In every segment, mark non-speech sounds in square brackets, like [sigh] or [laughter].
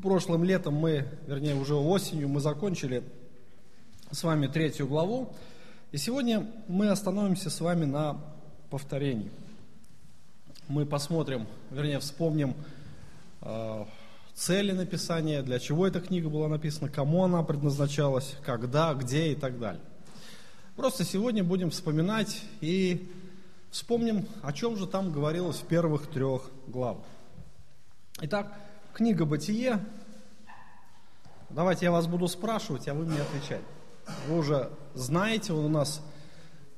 прошлым летом мы, вернее уже осенью, мы закончили с вами третью главу. И сегодня мы остановимся с вами на повторении. Мы посмотрим, вернее вспомним э, цели написания, для чего эта книга была написана, кому она предназначалась, когда, где и так далее. Просто сегодня будем вспоминать и вспомним, о чем же там говорилось в первых трех главах. Итак, книга «Бытие». Давайте я вас буду спрашивать, а вы мне отвечать. Вы уже знаете, вы у нас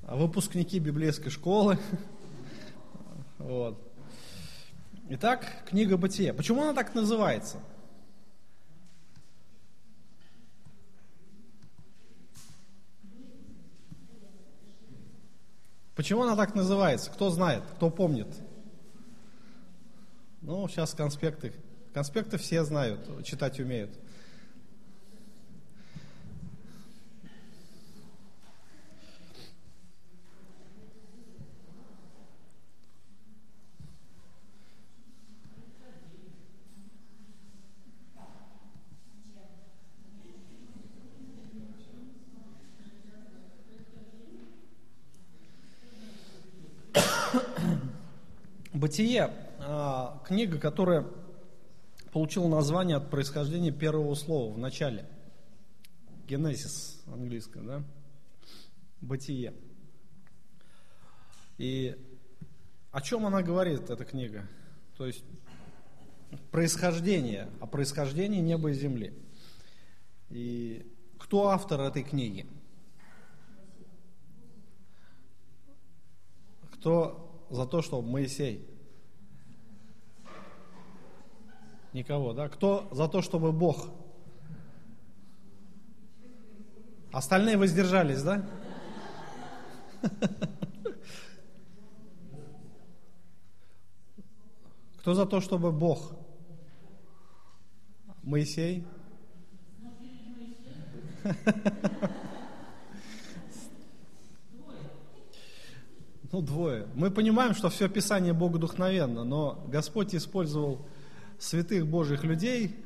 выпускники библейской школы. [laughs] Вот. Итак, книга «Бытие». Почему она так называется? Почему она так называется? Кто знает, кто помнит? Ну, сейчас конспекты. Конспекты все знают, читать умеют. Бытие, а, книга, которая получила название от происхождения первого слова в начале. Генезис английское, да? Бытие. И о чем она говорит, эта книга? То есть происхождение, о происхождении неба и земли. И кто автор этой книги? Кто за то, что Моисей Никого, да? Кто за то, чтобы Бог? Остальные воздержались, да? Кто за то, чтобы Бог? Моисей? Ну, двое. Мы понимаем, что все Писание Богу духновенно, но Господь использовал святых Божьих людей,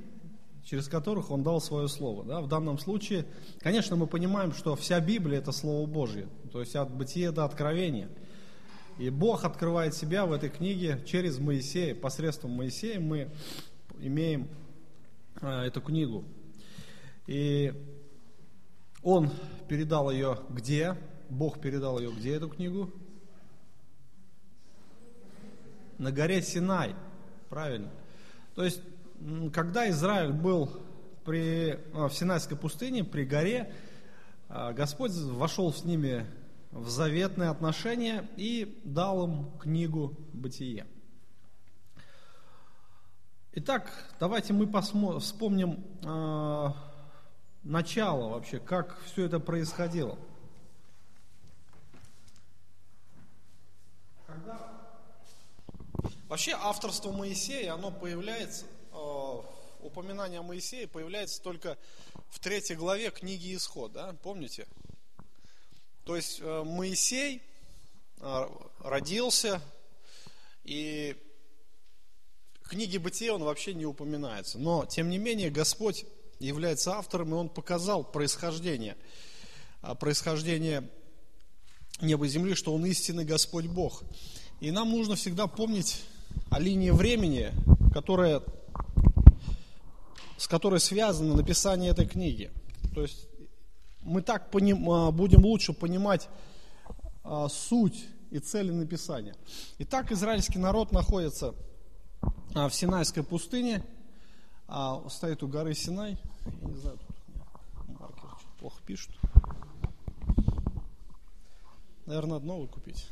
через которых Он дал свое Слово. Да? В данном случае, конечно, мы понимаем, что вся Библия – это Слово Божье, то есть от бытия до откровения. И Бог открывает себя в этой книге через Моисея, посредством Моисея мы имеем а, эту книгу. И Он передал ее где? Бог передал ее где, эту книгу? На горе Синай, правильно. То есть, когда Израиль был при, а, в Синайской пустыне, при горе, а, Господь вошел с ними в заветные отношения и дал им книгу «Бытие». Итак, давайте мы посмотрим, вспомним э, начало вообще, как все это происходило. Вообще авторство Моисея, оно появляется, э, упоминание Моисее появляется только в третьей главе книги Исход, да, помните? То есть э, Моисей э, родился, и в книге Бытия он вообще не упоминается. Но, тем не менее, Господь является автором, и он показал происхождение, э, происхождение неба и земли, что он истинный Господь Бог. И нам нужно всегда помнить о линии времени, которая, с которой связано написание этой книги. То есть мы так поним, а, будем лучше понимать а, суть и цели написания. Итак, израильский народ находится а, в Синайской пустыне, а, стоит у горы Синай. Я не знаю, тут маркер плохо пишут. Наверное, надо новый купить.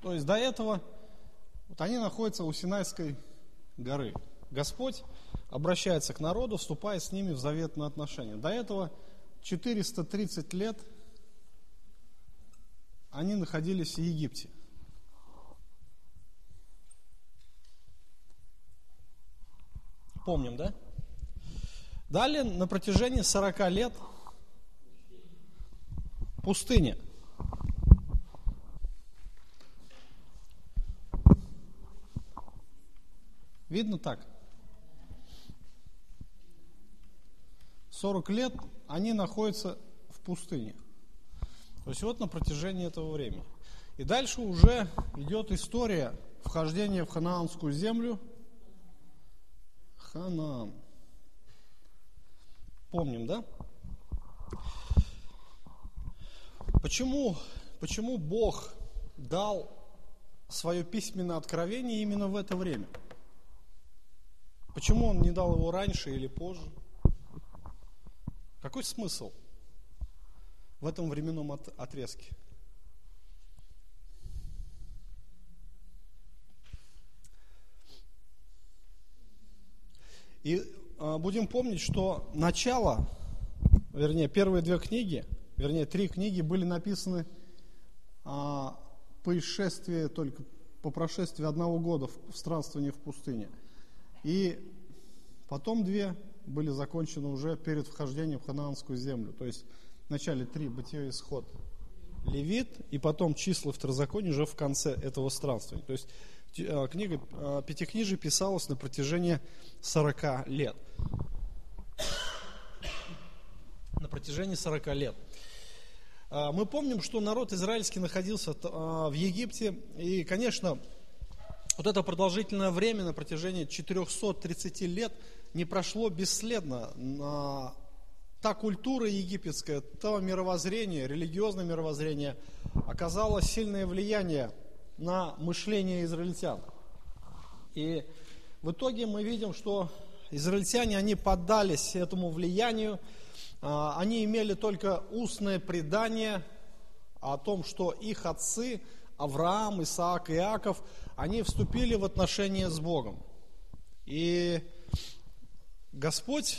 То есть до этого вот они находятся у Синайской горы. Господь обращается к народу, вступая с ними в заветные отношения. До этого 430 лет они находились в Египте. Помним, да? Далее на протяжении 40 лет пустыня – Видно так? 40 лет они находятся в пустыне. То есть вот на протяжении этого времени. И дальше уже идет история вхождения в ханаанскую землю. Ханаан. Помним, да? Почему, почему Бог дал свое письменное откровение именно в это время? Почему Он не дал его раньше или позже? Какой смысл в этом временном отрезке? И э, будем помнить, что начало, вернее, первые две книги, вернее, три книги были написаны э, по исшествии, только по прошествии одного года в странствовании в пустыне. И потом две были закончены уже перед вхождением в ханаанскую землю. То есть вначале три, бытие, исход, левит, и потом числа второзакония уже в конце этого странствования. То есть э, книга э, Пятикнижия писалась на протяжении 40 лет. На протяжении 40 лет. Э, мы помним, что народ израильский находился в Египте, и, конечно, вот это продолжительное время на протяжении 430 лет – не прошло бесследно. Та культура египетская, то мировоззрение, религиозное мировоззрение оказало сильное влияние на мышление израильтян. И в итоге мы видим, что израильтяне, они поддались этому влиянию, а, они имели только устное предание о том, что их отцы, Авраам, Исаак Иаков, они вступили в отношения с Богом. И Господь,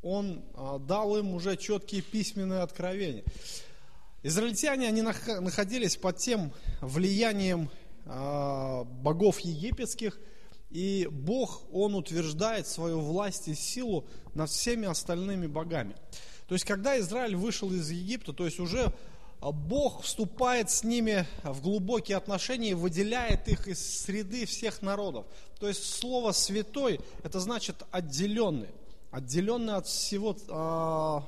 Он а, дал им уже четкие письменные откровения. Израильтяне, они находились под тем влиянием а, богов египетских, и Бог, Он утверждает свою власть и силу над всеми остальными богами. То есть, когда Израиль вышел из Египта, то есть уже Бог вступает с ними в глубокие отношения и выделяет их из среды всех народов. То есть слово «святой» это значит отделенный, отделенный от всего, а,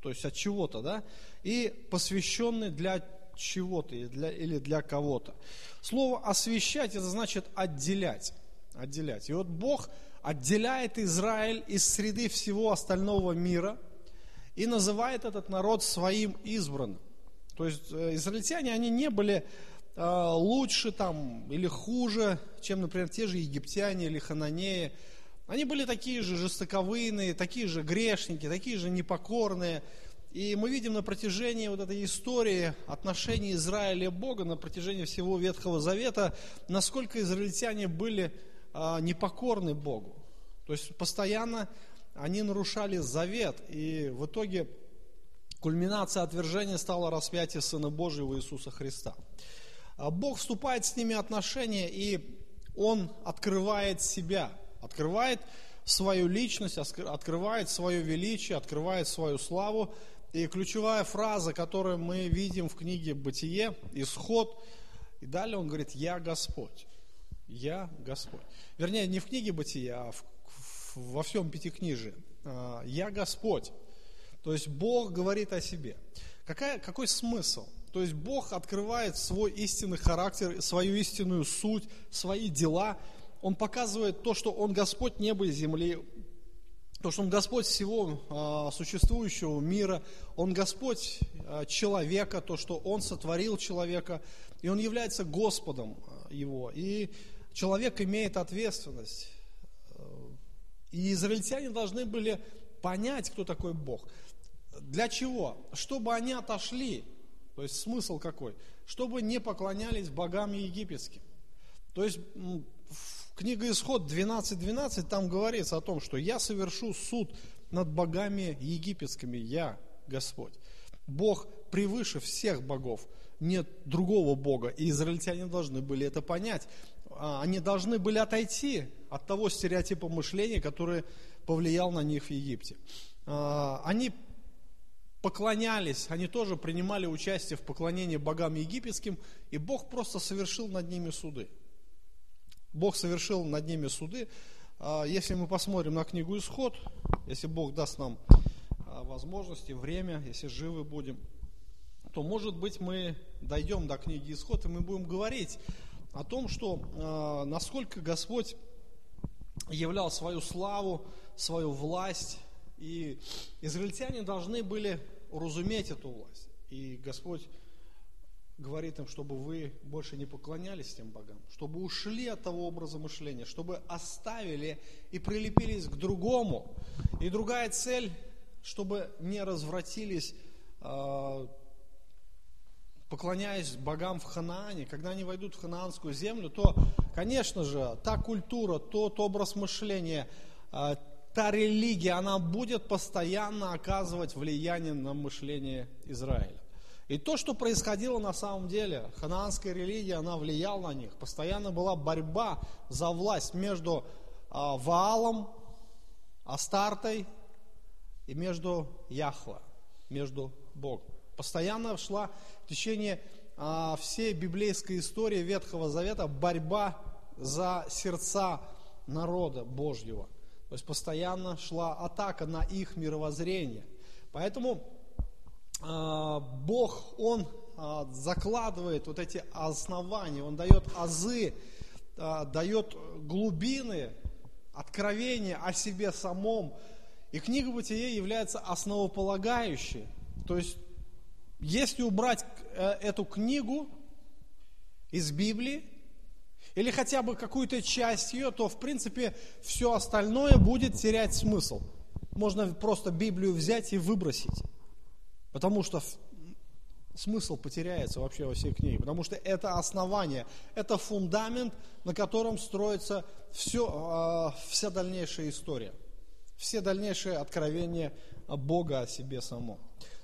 то есть от чего-то, да, и посвященный для чего-то или для, или для кого-то. Слово «освящать» это значит отделять, отделять. И вот Бог отделяет Израиль из среды всего остального мира и называет этот народ своим избранным. То есть э, израильтяне, они не были э, лучше там или хуже, чем, например, те же египтяне или хананеи. Они были такие же жестоковыйные, такие же грешники, такие же непокорные. И мы видим на протяжении вот этой истории отношений Израиля и Бога, на протяжении всего Ветхого Завета, насколько израильтяне были а, непокорны Богу. То есть постоянно они нарушали завет, и в итоге Кульминация отвержения стала распятие Сына Божьего Иисуса Христа. А Бог вступает с ними отношения, и Он открывает себя, открывает свою личность, открывает свое величие, открывает свою славу. И ключевая фраза, которую мы видим в книге «Бытие», «Исход», и далее он говорит «Я Господь». «Я Господь». Вернее, не в книге «Бытие», а в, во всем Пятикнижии. А, «Я Господь». То есть Бог говорит о себе. Какая, какой смысл? То есть Бог открывает свой истинный характер, свою истинную суть, свои дела. Он показывает то, что Он Господь неба и земли, то, что Он Господь всего а, существующего мира, Он Господь а, человека, то, что Он сотворил человека, и Он является Господом а, его. И человек имеет ответственность. И израильтяне должны были понять, кто такой Бог. Для чего? Чтобы они отошли. То есть смысл какой? Чтобы не поклонялись богам египетским. То есть книга Исход 12.12 12, там говорится о том, что я совершу суд над богами египетскими, я Господь. Бог превыше всех богов, нет другого Бога, и израильтяне должны были это понять. А, они должны были отойти от того стереотипа мышления, который повлиял на них в Египте. А, они поклонялись, они тоже принимали участие в поклонении богам египетским, и Бог просто совершил над ними суды. Бог совершил над ними суды. А, если мы посмотрим на книгу Исход, если Бог даст нам а, возможности, время, если живы будем, то, может быть, мы дойдем до книги Исход, и мы будем говорить о том, что э, насколько Господь являл свою славу, свою власть, и израильтяне должны были уразуметь эту власть. И Господь говорит им, чтобы вы больше не поклонялись тем богам, чтобы ушли от того образа мышления, чтобы оставили и прилепились к другому. И другая цель, чтобы не развратились э, поклоняясь богам в Ханаане, когда они войдут в ханаанскую землю, то, конечно же, та культура, тот образ мышления, а, та религия, она будет постоянно оказывать влияние на мышление Израиля. И то, что происходило на самом деле, ханаанская религия, она влияла на них. Постоянно была борьба за власть между а, Ваалом, Астартой и между Яхва, между Богом. Постоянно шла в течение а, всей библейской истории Ветхого Завета борьба за сердца народа Божьего. То есть постоянно шла атака на их мировоззрение. Поэтому а, Бог, Он а, закладывает вот эти основания, Он дает азы, а, дает глубины, откровения о себе самом. И книга Бытия является основополагающей. То есть если убрать э, эту книгу из Библии, или хотя бы какую-то часть ее, то в принципе все остальное будет терять смысл. Можно просто Библию взять и выбросить. Потому что смысл потеряется вообще во всей книге. Потому что это основание, это фундамент, на котором строится все, э, вся дальнейшая история. Все дальнейшие откровения Бога о себе самом.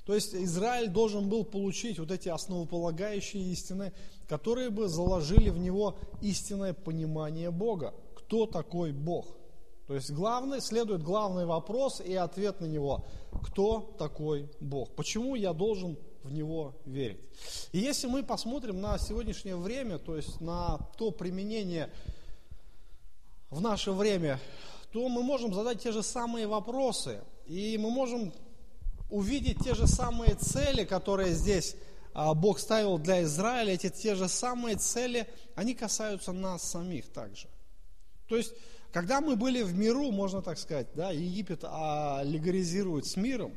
То есть Израиль должен был получить вот эти основополагающие истины, которые бы заложили в него истинное понимание Бога. Кто такой Бог? То есть главный, следует главный вопрос и ответ на него. Кто такой Бог? Почему я должен в Него верить? И если мы посмотрим на сегодняшнее время, то есть на то применение в наше время, то мы можем задать те же самые вопросы. И мы можем увидеть те же самые цели, которые здесь а, Бог ставил для Израиля, эти те же самые цели, они касаются нас самих также. То есть, когда мы были в миру, можно так сказать, да, Египет аллегоризирует с миром,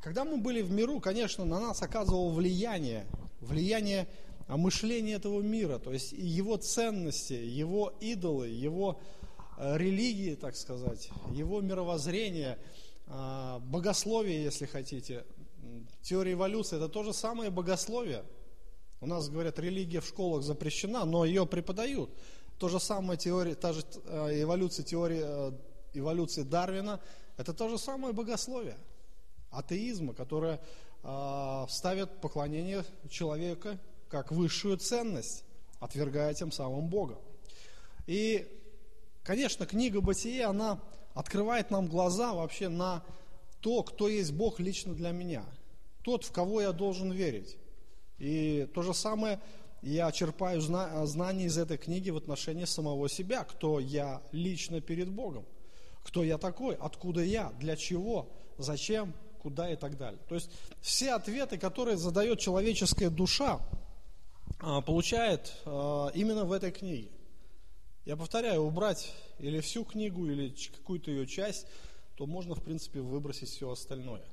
когда мы были в миру, конечно, на нас оказывало влияние, влияние мышления этого мира, то есть его ценности, его идолы, его э, религии, так сказать, его мировоззрение – а, богословие, если хотите. Теория эволюции – это то же самое богословие. У нас, говорят, религия в школах запрещена, но ее преподают. То же самое теория, та же э, эволюция, теория э, эволюции Дарвина – это то же самое богословие атеизма, которое э, ставит поклонение человека как высшую ценность, отвергая тем самым Бога. И, конечно, книга Бытия, она открывает нам глаза вообще на то, кто есть Бог лично для меня. Тот, в кого я должен верить. И то же самое я черпаю знания из этой книги в отношении самого себя, кто я лично перед Богом, кто я такой, откуда я, для чего, зачем, куда и так далее. То есть все ответы, которые задает человеческая душа, а, получает а, именно в этой книге. Я повторяю, убрать или всю книгу, или какую-то ее часть, то можно, в принципе, выбросить все остальное.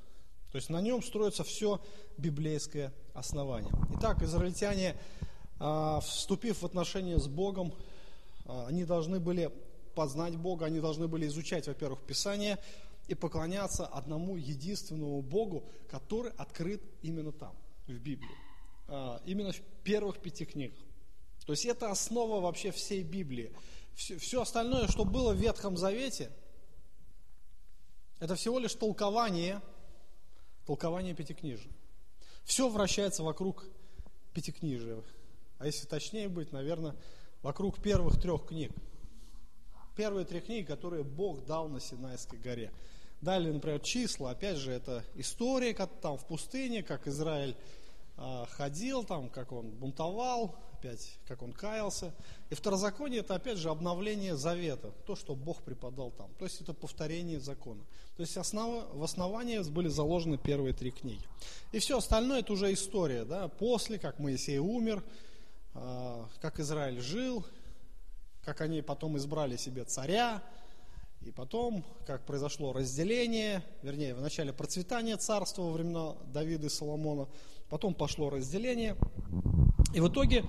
То есть на нем строится все библейское основание. Итак, израильтяне, а, вступив в отношения с Богом, а, они должны были познать Бога, они должны были изучать, во-первых, Писание и поклоняться одному единственному Богу, который открыт именно там, в Библии. А, именно в первых пяти книгах. То есть это основа вообще всей Библии. Все, все остальное, что было в Ветхом Завете, это всего лишь толкование, толкование Пятикнижия. Все вращается вокруг Пятикнижия. А если точнее быть, наверное, вокруг первых трех книг. Первые три книги, которые Бог дал на Синайской горе. Далее, например, числа, опять же, это история, как там в пустыне, как Израиль э, ходил, там, как он бунтовал, опять, как он каялся. И второзаконие это опять же обновление завета, то, что Бог преподал там. То есть это повторение закона. То есть основа, в основании были заложены первые три книги. И все остальное это уже история. Да? После, как Моисей умер, а, как Израиль жил, как они потом избрали себе царя, и потом, как произошло разделение, вернее, вначале процветание царства во времена Давида и Соломона, потом пошло разделение. И в итоге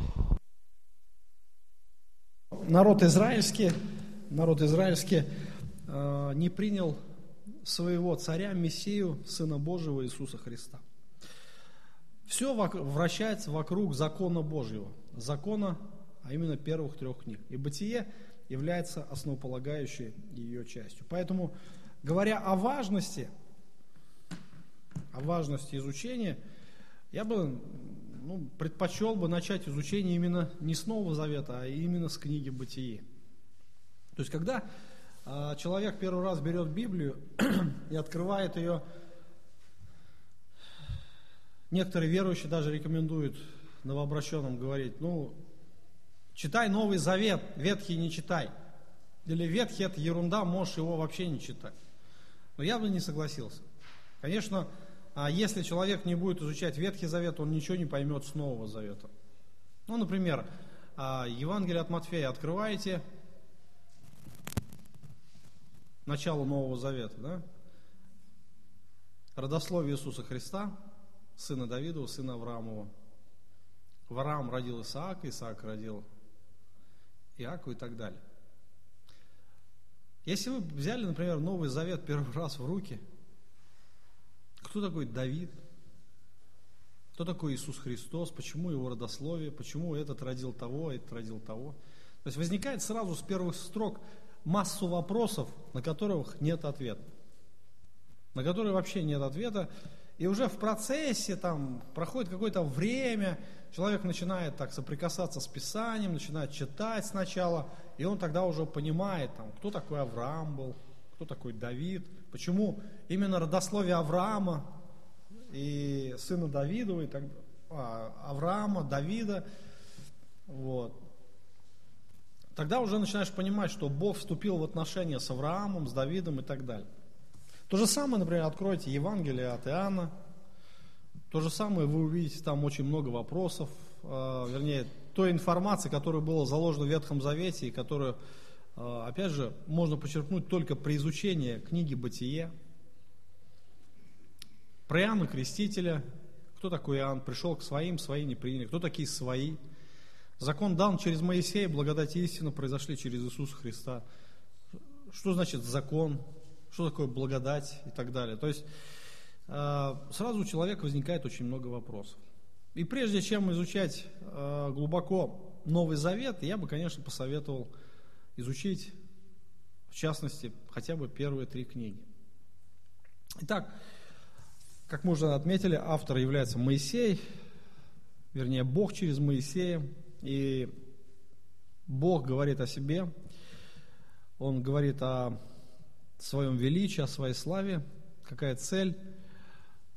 народ израильский, народ израильский э, не принял своего царя, Мессию, Сына Божьего Иисуса Христа. Все вращается вокруг закона Божьего, закона, а именно первых трех книг. И Бытие является основополагающей ее частью. Поэтому, говоря о важности, о важности изучения, я бы ну, предпочел бы начать изучение именно не с Нового Завета, а именно с книги Бытие. То есть, когда э, человек первый раз берет Библию [clears throat] и открывает ее, некоторые верующие даже рекомендуют новообращенным говорить, ну, Читай Новый Завет, Ветхий не читай. Или Ветхий это ерунда, можешь его вообще не читать. Но я бы не согласился. Конечно, а если человек не будет изучать Ветхий Завет, он ничего не поймет с Нового Завета. Ну, например, а, Евангелие от Матфея открываете, начало Нового Завета, да? Родословие Иисуса Христа, сына Давидова, сына Авраамова. Авраам родил Исаака, Исаак родил Иаку и так далее. Если вы взяли, например, Новый Завет первый раз в руки, кто такой Давид? Кто такой Иисус Христос? Почему его родословие? Почему этот родил того, этот родил того? То есть возникает сразу с первых строк массу вопросов, на которых нет ответа. На которые вообще нет ответа. И уже в процессе, там, проходит какое-то время, человек начинает так соприкасаться с Писанием, начинает читать сначала, и он тогда уже понимает, там, кто такой Авраам был, кто такой Давид, почему именно родословие Авраама и сына Давидова, и так, а, Авраама, Давида, вот. Тогда уже начинаешь понимать, что Бог вступил в отношения с Авраамом, с Давидом и так далее. То же самое, например, откройте Евангелие от Иоанна. То же самое вы увидите там очень много вопросов, э, вернее, той информации, которая была заложена в Ветхом Завете и которую, опять же, можно почерпнуть только при изучении книги «Бытие». Про Иоанна Крестителя, кто такой Иоанн, пришел к своим, свои не приняли, кто такие свои. Закон дан через Моисея, благодать и истина произошли через Иисуса Христа. Что значит закон? что такое благодать и так далее. То есть э, сразу у человека возникает очень много вопросов. И прежде чем изучать э, глубоко Новый Завет, я бы, конечно, посоветовал изучить, в частности, хотя бы первые три книги. Итак, как мы уже отметили, автор является Моисей, вернее, Бог через Моисея, и Бог говорит о себе, Он говорит о своем величии, о своей славе. Какая цель?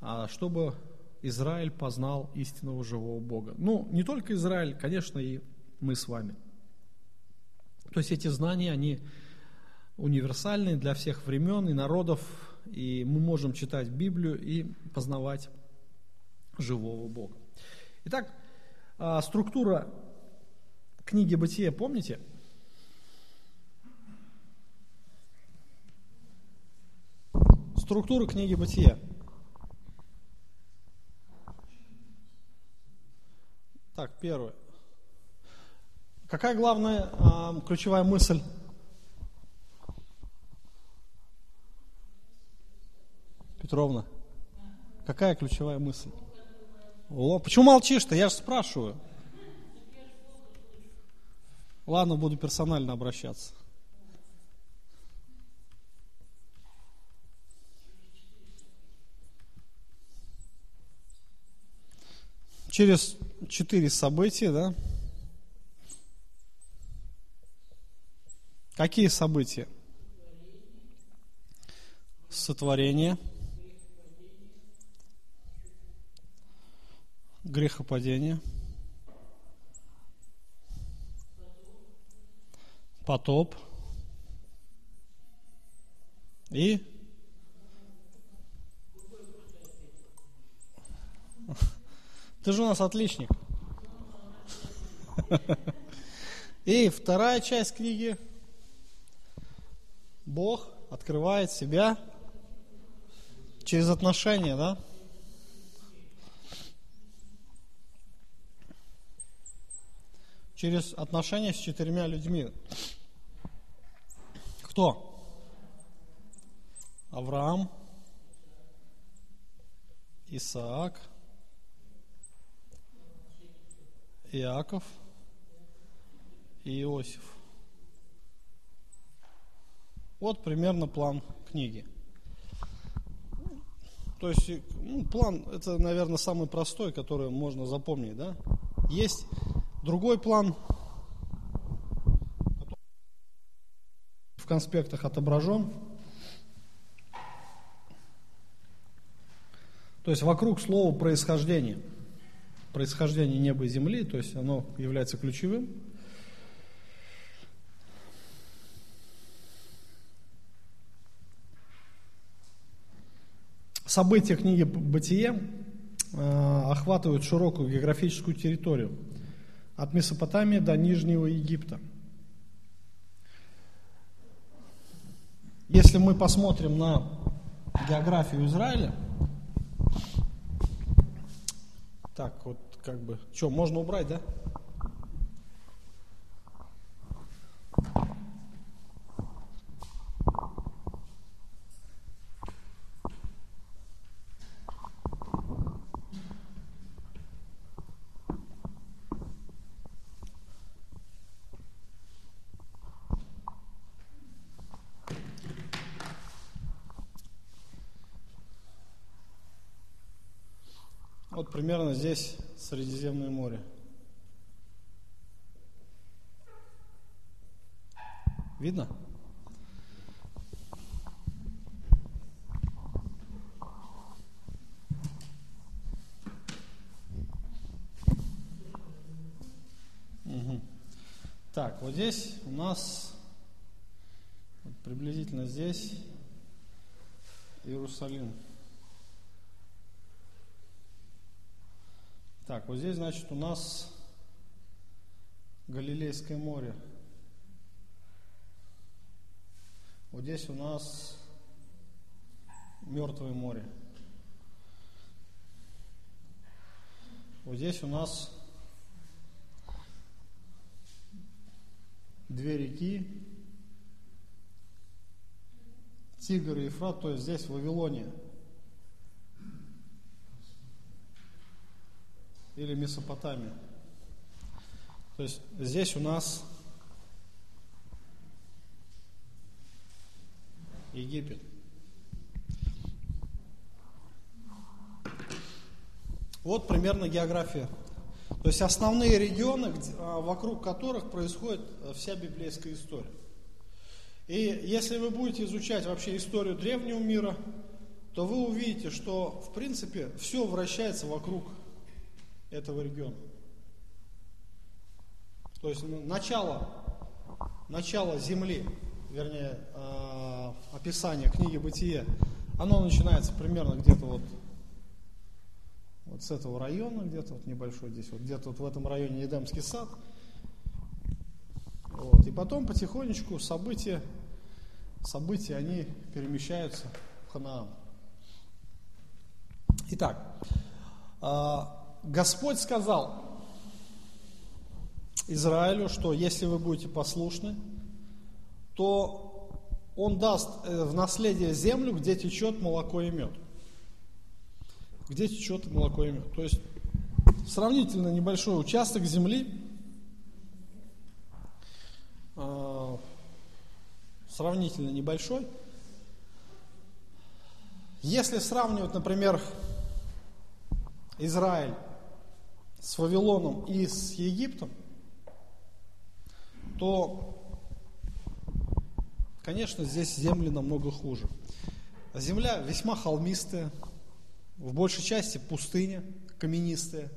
А, чтобы Израиль познал истинного живого Бога. Ну, не только Израиль, конечно, и мы с вами. То есть эти знания, они универсальны для всех времен и народов, и мы можем читать Библию и познавать живого Бога. Итак, а, структура книги Бытия, помните? Структура книги Бытия. Так, первое. Какая главная э, ключевая мысль? Петровна, какая ключевая мысль? О, почему молчишь-то? Я же спрашиваю. Ладно, буду персонально обращаться. через четыре события, да? Какие события? Сотворение, грехопадение, потоп и [laughs] Ты же у нас отличник. [laughs] И вторая часть книги. Бог открывает себя через отношения, да? Через отношения с четырьмя людьми. Кто? Авраам, Исаак, Иаков и Иосиф. Вот примерно план книги. То есть ну, план это, наверное, самый простой, который можно запомнить, да? Есть другой план, в конспектах отображен. То есть вокруг слова происхождения – происхождение неба и земли, то есть оно является ключевым. События книги «Бытие» э, охватывают широкую географическую территорию от Месопотамии до Нижнего Египта. Если мы посмотрим на географию Израиля, Так, вот как бы, что, можно убрать, да? Вот примерно здесь Средиземное море. Видно? Угу. Так, вот здесь у нас вот приблизительно здесь Иерусалим. Так, вот здесь, значит, у нас Галилейское море. Вот здесь у нас Мертвое море. Вот здесь у нас две реки, Тигр и Ефрат, то есть здесь Вавилония. Или Месопотамия. То есть здесь у нас Египет. Вот примерно география. То есть основные регионы, а, вокруг которых происходит а, вся библейская история. И если вы будете изучать вообще историю древнего мира, то вы увидите, что в принципе все вращается вокруг этого региона. То есть ну, начало, начало Земли, вернее, э, описание книги Бытие, оно начинается примерно где-то вот, вот с этого района, где-то вот небольшой здесь, вот где-то вот в этом районе Едемский сад. Вот. И потом потихонечку события, события, они перемещаются в Ханаан. Итак, э, Господь сказал Израилю, что если вы будете послушны, то Он даст э, в наследие землю, где течет молоко и мед. Где течет молоко и мед. То есть сравнительно небольшой участок земли, э, сравнительно небольшой. Если сравнивать, например, Израиль с Вавилоном и с Египтом, то, конечно, здесь земли намного хуже. Земля весьма холмистая, в большей части пустыня, каменистая.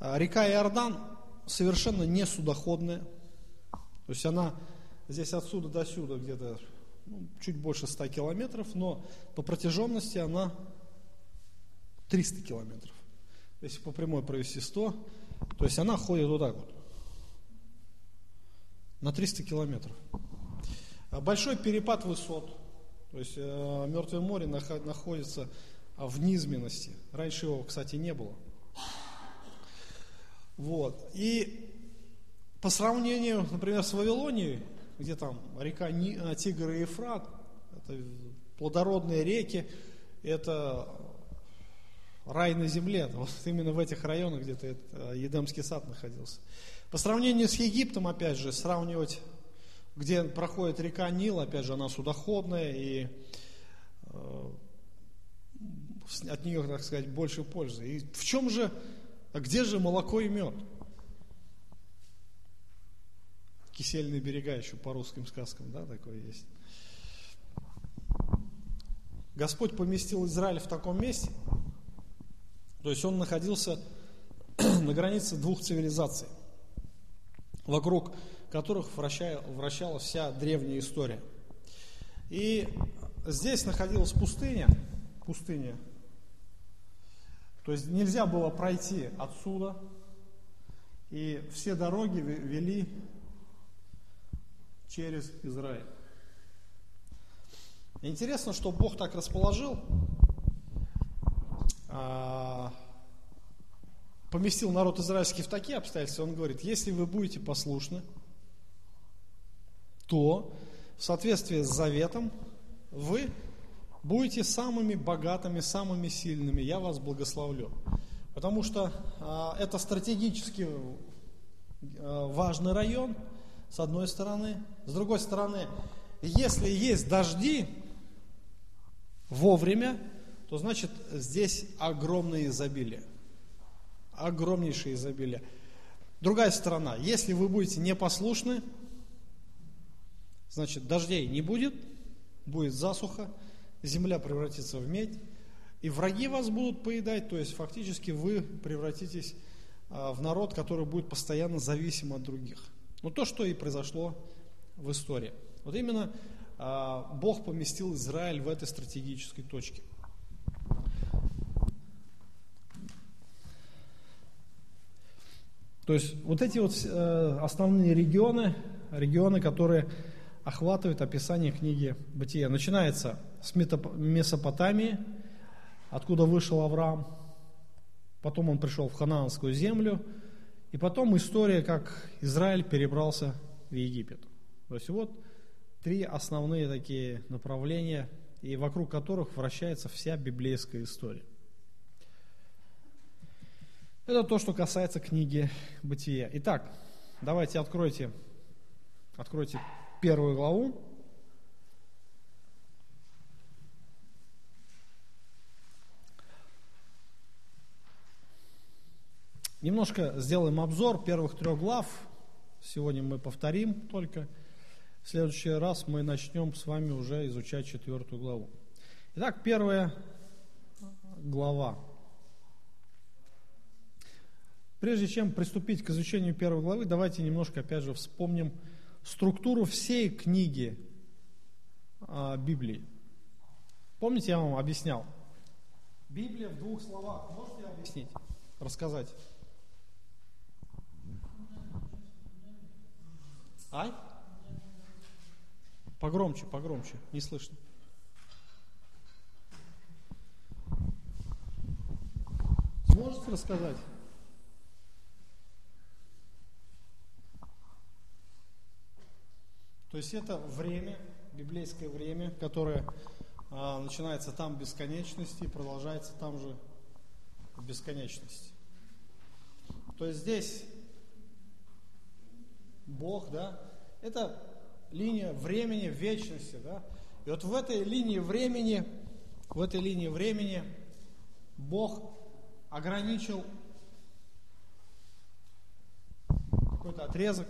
А река Иордан совершенно не судоходная, то есть она здесь отсюда до сюда где-то ну, чуть больше 100 километров, но по протяженности она 300 километров. Если по прямой провести 100, то есть она ходит вот так вот. На 300 километров. А большой перепад высот. То есть э, Мертвое море находится в низменности. Раньше его, кстати, не было. Вот. И по сравнению, например, с Вавилонией, где там река э, Тигр и Ефрат, это плодородные реки, это рай на земле. Вот именно в этих районах где-то э, Едемский сад находился. По сравнению с Египтом, опять же, сравнивать, где проходит река Нил, опять же, она судоходная, и э, от нее, так сказать, больше пользы. И в чем же, а где же молоко и мед? Кисельные берега еще по русским сказкам, да, такое есть. Господь поместил Израиль в таком месте, то есть он находился [clears throat] на границе двух цивилизаций, вокруг которых вращалась вся древняя история. И здесь находилась пустыня, пустыня, то есть нельзя было пройти отсюда, и все дороги вели через Израиль. Интересно, что Бог так расположил, поместил народ израильский в такие обстоятельства, он говорит, если вы будете послушны, то в соответствии с заветом вы будете самыми богатыми, самыми сильными, я вас благословлю. Потому что а, это стратегически а, важный район, с одной стороны. С другой стороны, если есть дожди вовремя, то значит здесь огромное изобилие. Огромнейшее изобилие. Другая сторона, если вы будете непослушны, значит дождей не будет, будет засуха, земля превратится в медь, и враги вас будут поедать, то есть фактически вы превратитесь а, в народ, который будет постоянно зависим от других. Ну то, что и произошло в истории. Вот именно а, Бог поместил Израиль в этой стратегической точке. То есть вот эти вот э, основные регионы, регионы, которые охватывают описание книги Бытия. Начинается с Месопотамии, откуда вышел Авраам, потом он пришел в Ханаанскую землю, и потом история, как Израиль перебрался в Египет. То есть вот три основные такие направления, и вокруг которых вращается вся библейская история. Это то, что касается книги Бытия. Итак, давайте откройте, откройте первую главу. Немножко сделаем обзор первых трех глав. Сегодня мы повторим только. В следующий раз мы начнем с вами уже изучать четвертую главу. Итак, первая глава. Прежде чем приступить к изучению первой главы, давайте немножко опять же вспомним структуру всей книги а, Библии. Помните, я вам объяснял? Библия в двух словах. Можете объяснить, рассказать? Ай? Погромче, погромче, не слышно. Можете рассказать? То есть это время, библейское время, которое а, начинается там в бесконечности и продолжается там же в бесконечности. То есть здесь Бог, да, это линия времени вечности, да. И вот в этой линии времени, в этой линии времени Бог ограничил какой-то отрезок,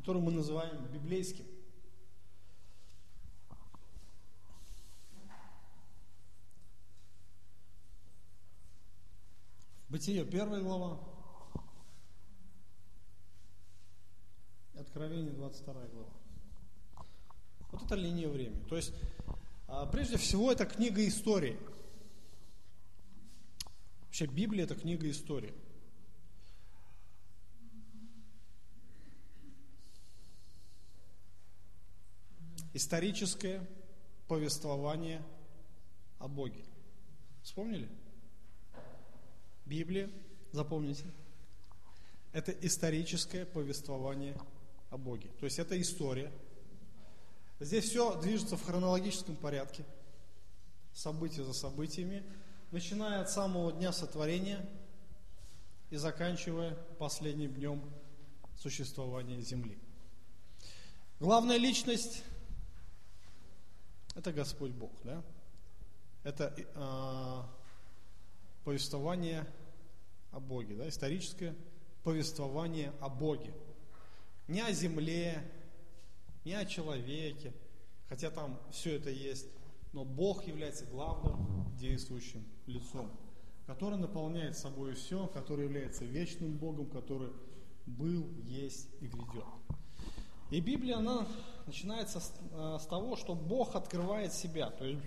который мы называем библейским. Бытие, первая глава, Откровение, 22 глава. Это линия времени. То есть, а, прежде всего, это книга истории. Вообще, Библия – это книга истории. Историческое повествование о Боге. Вспомнили? Библия, запомните, это историческое повествование о Боге. То есть это история. Здесь все движется в хронологическом порядке, события за событиями, начиная от самого дня сотворения и заканчивая последним днем существования Земли. Главная личность – это Господь Бог, да? Это э, повествование о Боге, да, историческое повествование о Боге. Не о земле, не о человеке, хотя там все это есть, но Бог является главным действующим лицом, который наполняет собой все, который является вечным Богом, который был, есть и грядет. И Библия, она начинается с, э, с того, что Бог открывает себя. То есть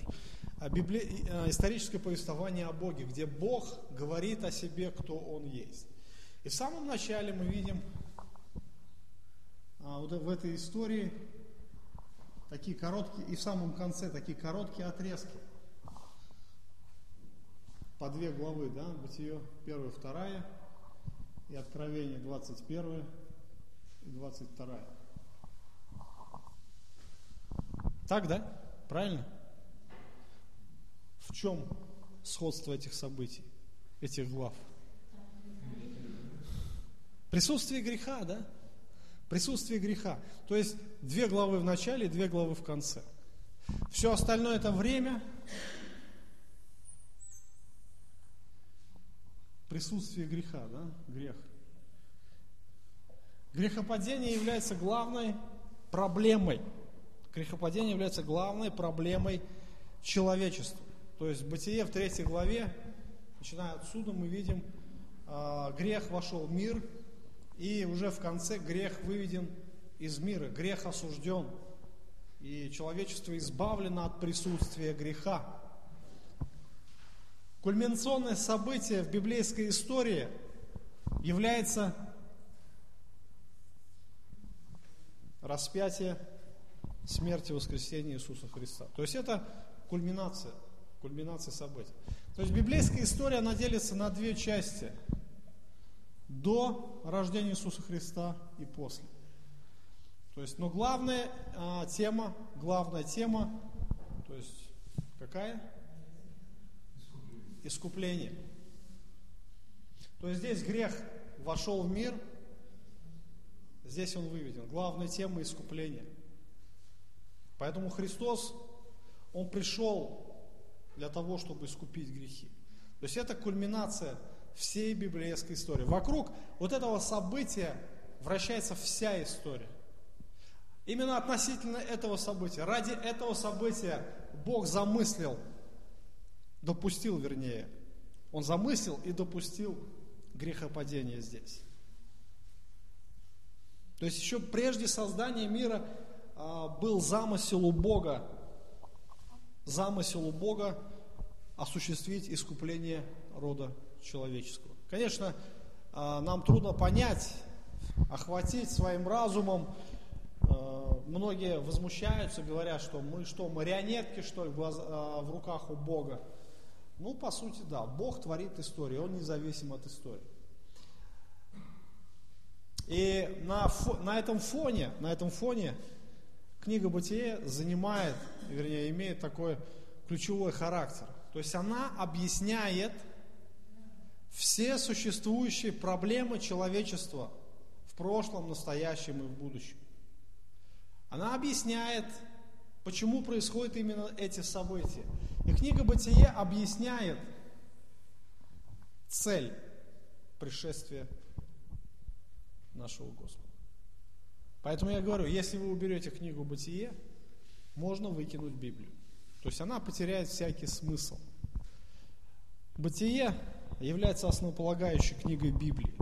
а Библи... Э, историческое повествование о Боге, где Бог говорит о себе, кто Он есть. И в самом начале мы видим а, вот в этой истории такие короткие, и в самом конце такие короткие отрезки. По две главы, да, Бытие 1, 2 и Откровение 21 и 22. Так, да? Правильно? В чем сходство этих событий, этих глав? Присутствие греха, да? Присутствие греха. То есть две главы в начале и две главы в конце. Все остальное это время. Присутствие греха, да? Грех. Грехопадение является главной проблемой. Грехопадение является главной проблемой человечества. То есть в Бытие в третьей главе, начиная отсюда, мы видим, э, грех вошел в мир, и уже в конце грех выведен из мира, грех осужден, и человечество избавлено от присутствия греха. Кульминационное событие в библейской истории является распятие, смерть и воскресение Иисуса Христа. То есть это кульминация – кульминации событий. То есть библейская история, она делится на две части. До рождения Иисуса Христа и после. То есть, но главная а, тема, главная тема, то есть какая? Искупление. Искупление. То есть здесь грех вошел в мир, здесь он выведен. Главная тема искупления. Поэтому Христос, Он пришел для того, чтобы искупить грехи. То есть это кульминация всей библейской истории. Вокруг вот этого события вращается вся история. Именно относительно этого события, ради этого события Бог замыслил, допустил вернее, Он замыслил и допустил грехопадение здесь. То есть еще прежде создания мира был замысел у Бога замысел у Бога осуществить искупление рода человеческого. Конечно, а, нам трудно понять, охватить своим разумом. А, многие возмущаются, говорят, что мы что, марионетки, что ли, в а, руках у Бога. Ну, по сути, да, Бог творит историю, Он независим от истории. И на, на этом фоне, на этом фоне книга Бытие занимает, вернее, имеет такой ключевой характер. То есть она объясняет все существующие проблемы человечества в прошлом, настоящем и в будущем. Она объясняет, почему происходят именно эти события. И книга Бытие объясняет цель пришествия нашего Господа. Поэтому я говорю, если вы уберете книгу Бытие, можно выкинуть Библию. То есть она потеряет всякий смысл. Бытие является основополагающей книгой Библии.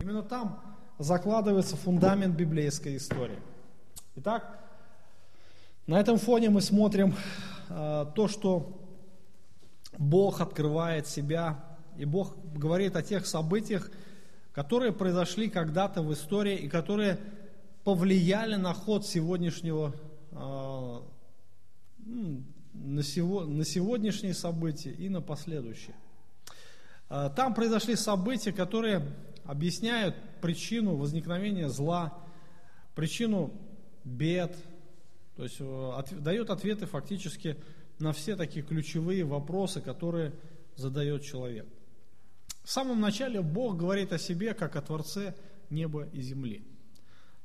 Именно там закладывается фундамент библейской истории. Итак, На этом фоне мы смотрим э, то, что Бог открывает себя, и Бог говорит о тех событиях, которые произошли когда-то в истории и которые повлияли на ход сегодняшнего, э, на, сего, на сегодняшние события и на последующие. Э, там произошли события, которые объясняют причину возникновения зла, причину бед, то есть э, от, дает ответы фактически на все такие ключевые вопросы, которые задает человек. В самом начале Бог говорит о себе как о Творце неба и земли.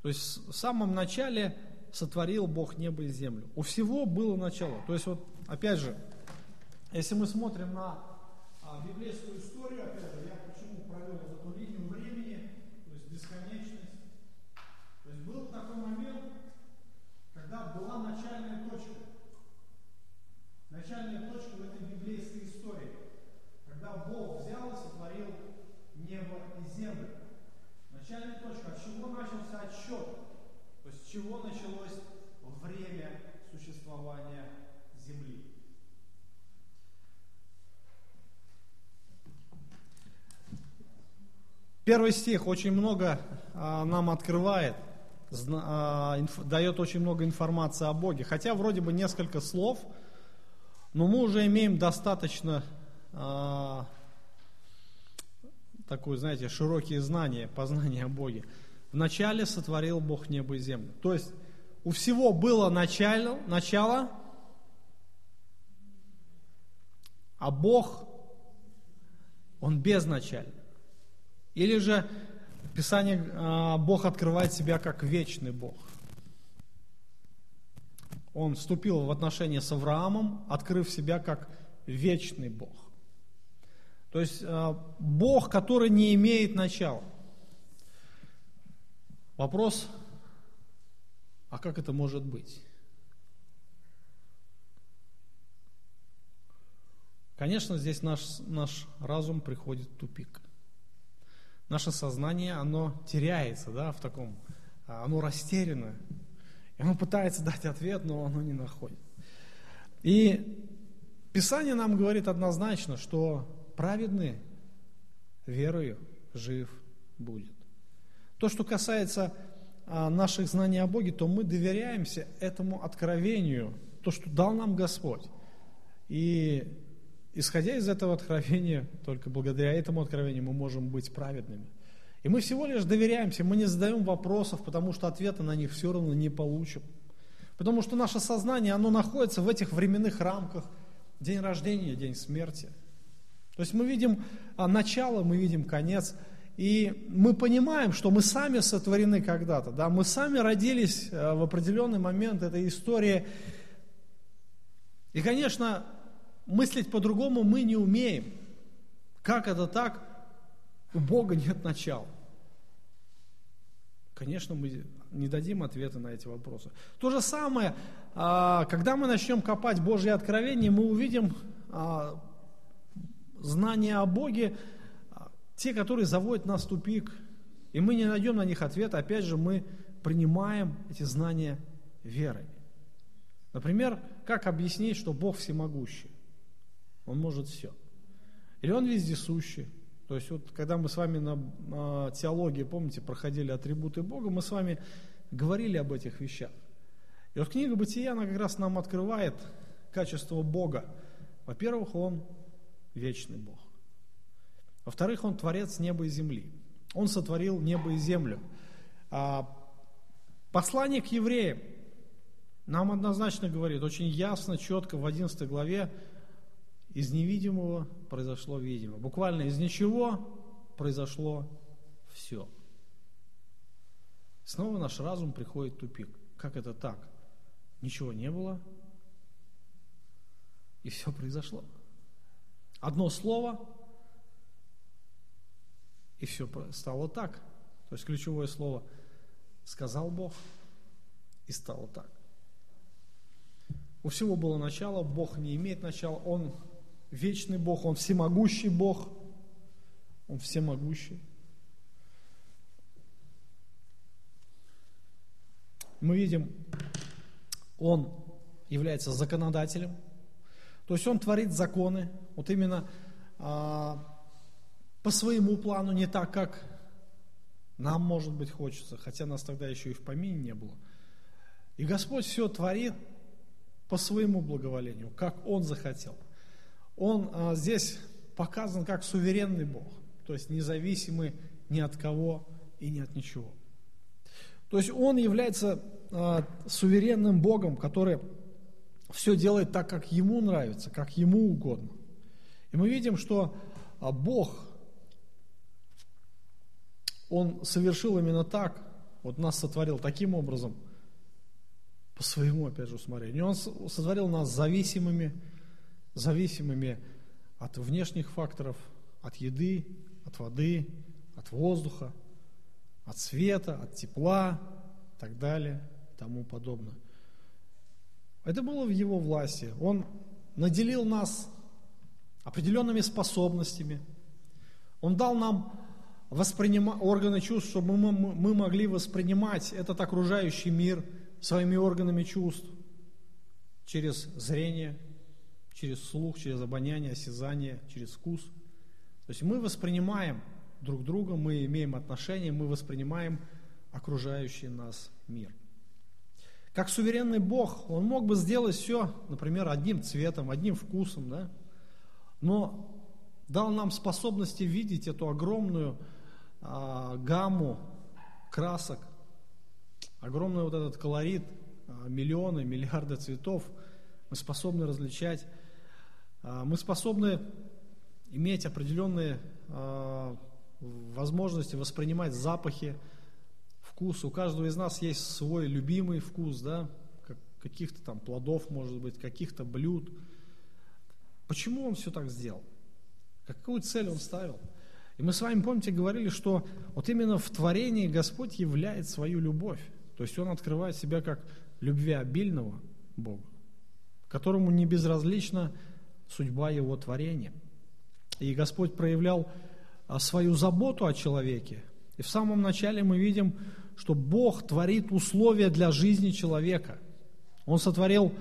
То есть в самом начале сотворил Бог небо и землю. У всего было начало. То есть вот опять же, если мы смотрим на а, библейскую историю, опять же, я почему провел вот эту линию времени, то есть бесконечность. То есть был такой момент, когда была начальная точка. Начальная точка в этой библейской истории. Когда Бог взял и сотворил небо и землю. Начальная точка. От чего начался отсчет? То есть с чего началось время существования Земли? Первый стих очень много а, нам открывает, а, инф, дает очень много информации о Боге. Хотя вроде бы несколько слов, но мы уже имеем достаточно а, такое, знаете, широкие знания, познания о Боге. Вначале сотворил Бог небо и землю. То есть у всего было начало, начало а Бог, Он безначальный. Или же Писание, а, Бог открывает себя как вечный Бог. Он вступил в отношения с Авраамом, открыв себя как вечный Бог. То есть а, Бог, который не имеет начала. Вопрос, а как это может быть? Конечно, здесь наш, наш разум приходит в тупик наше сознание, оно теряется, да, в таком, а, оно растеряно. И оно пытается дать ответ, но оно не находит. И Писание нам говорит однозначно, что праведный верою жив будет. То, что касается а, наших знаний о Боге, то мы доверяемся этому откровению, то, что дал нам Господь. И исходя из этого откровения, только благодаря этому откровению мы можем быть праведными. И мы всего лишь доверяемся, мы не задаем вопросов, потому что ответа на них все равно не получим. Потому что наше сознание, оно находится в этих временных рамках. День рождения, день смерти. То есть мы видим а, начало, мы видим конец. И мы понимаем, что мы сами сотворены когда-то. Да? Мы сами родились а, в определенный момент этой истории. И, конечно, мыслить по-другому мы не умеем. Как это так? У Бога нет начала. Конечно, мы не дадим ответа на эти вопросы. То же самое, а, когда мы начнем копать Божье откровение, мы увидим знания о Боге, а, те, которые заводят нас в тупик, и мы не найдем на них ответа, опять же, мы принимаем эти знания верой. Например, как объяснить, что Бог всемогущий? Он может все. Или он вездесущий. То есть вот когда мы с вами на, на теологии, помните, проходили атрибуты Бога, мы с вами говорили об этих вещах. И вот книга Бытия, она как раз нам открывает качество Бога. Во-первых, Он вечный Бог. Во-вторых, Он творец неба и земли. Он сотворил небо и землю. А послание к евреям нам однозначно говорит, очень ясно, четко в 11 главе, из невидимого произошло видимое. Буквально из ничего произошло все. Снова наш разум приходит в тупик. Как это так? Ничего не было, и все произошло. Одно слово, и все стало так. То есть ключевое слово сказал Бог, и стало так. У всего было начало, Бог не имеет начала, Он вечный Бог, Он всемогущий Бог, Он всемогущий. Мы видим, Он является законодателем. То есть Он творит законы, вот именно а, по своему плану, не так, как нам, может быть, хочется, хотя нас тогда еще и в помине не было. И Господь все творит по своему благоволению, как Он захотел. Он а, здесь показан как суверенный Бог, то есть независимый ни от кого и ни от ничего. То есть Он является а, суверенным Богом, который все делает так, как Ему нравится, как Ему угодно. И мы видим, что а, Бог, Он совершил именно так, вот нас сотворил таким образом, по своему, опять же, усмотрению. Он сотворил нас зависимыми, зависимыми от внешних факторов, от еды, от воды, от воздуха, от света, от тепла и так далее, и тому подобное. Это было в его власти. Он наделил нас определенными способностями. Он дал нам воспринимать органы чувств, чтобы мы, мы могли воспринимать этот окружающий мир своими органами чувств через зрение, через слух, через обоняние, осязание, через вкус. То есть мы воспринимаем друг друга, мы имеем отношения, мы воспринимаем окружающий нас мир. Как суверенный Бог, Он мог бы сделать все, например, одним цветом, одним вкусом, да? но дал нам способности видеть эту огромную а, гамму красок, огромный вот этот колорит, а, миллионы, миллиарды цветов, мы способны различать а, мы способны иметь определенные а, возможности воспринимать запахи, вкус. У каждого из нас есть свой любимый вкус, да, каких-то там плодов, может быть, каких-то блюд. Почему он все так сделал? Какую цель он ставил? И мы с вами, помните, говорили, что вот именно в творении Господь являет свою любовь. То есть Он открывает себя как любвеобильного Бога, которому не безразлично судьба его творения. И Господь проявлял а, свою заботу о человеке. И в самом начале мы видим, что Бог творит условия для жизни человека. Он сотворил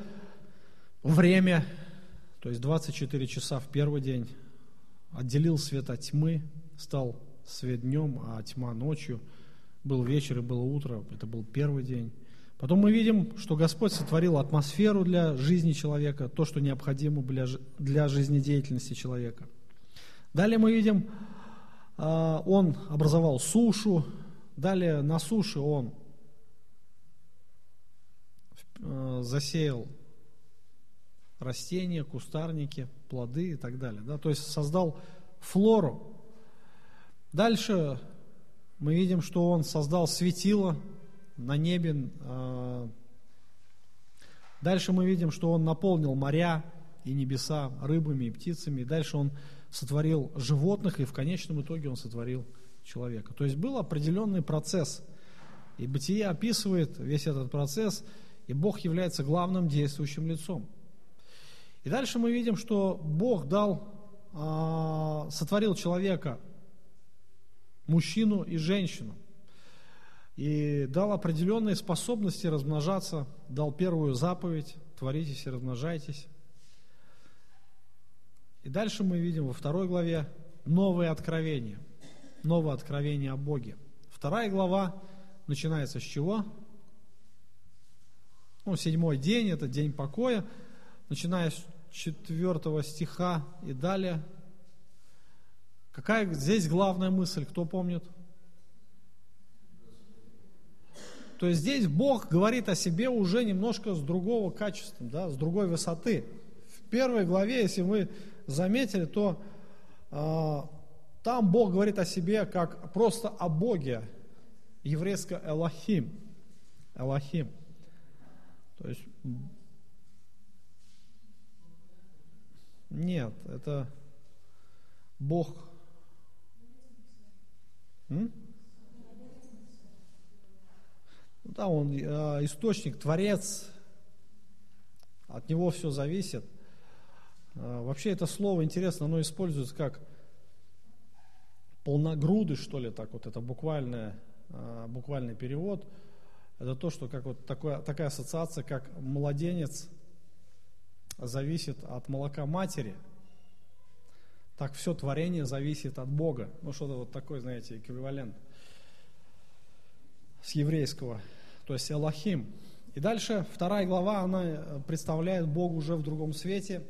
время, то есть 24 часа в первый день, отделил свет от тьмы, стал свет днем, а тьма ночью. Был вечер и было утро, это был первый день. Потом мы видим, что Господь сотворил атмосферу для жизни человека, то, что необходимо для, для жизнедеятельности человека. Далее мы видим, а, Он образовал сушу, далее на суше Он а, засеял растения, кустарники, плоды и так далее. Да? То есть создал флору. Дальше мы видим, что Он создал светило, на небе. А, дальше мы видим, что он наполнил моря и небеса рыбами и птицами. дальше он сотворил животных, и в конечном итоге он сотворил человека. То есть был определенный процесс. И Бытие описывает весь этот процесс, и Бог является главным действующим лицом. И дальше мы видим, что Бог дал, а, сотворил человека, мужчину и женщину и дал определенные способности размножаться, дал первую заповедь, творитесь и размножайтесь. И дальше мы видим во второй главе новые откровения, новое откровение о Боге. Вторая глава начинается с чего? Ну, седьмой день, это день покоя, начиная с четвертого стиха и далее. Какая здесь главная мысль, кто помнит? То есть здесь Бог говорит о себе уже немножко с другого качества, да, с другой высоты. В первой главе, если вы заметили, то э, там Бог говорит о себе как просто о Боге, еврейско Элохим. То есть нет, это Бог. М? Да, он э, источник, творец, от него все зависит. Э, вообще это слово интересно, оно используется как полногрудый, что ли, так вот, это буквальное, э, буквальный перевод. Это то, что как вот такое, такая ассоциация, как младенец зависит от молока матери, так все творение зависит от Бога. Ну, что-то вот такой, знаете, эквивалент с еврейского, то есть Элохим. И дальше вторая глава, она представляет Бога уже в другом свете.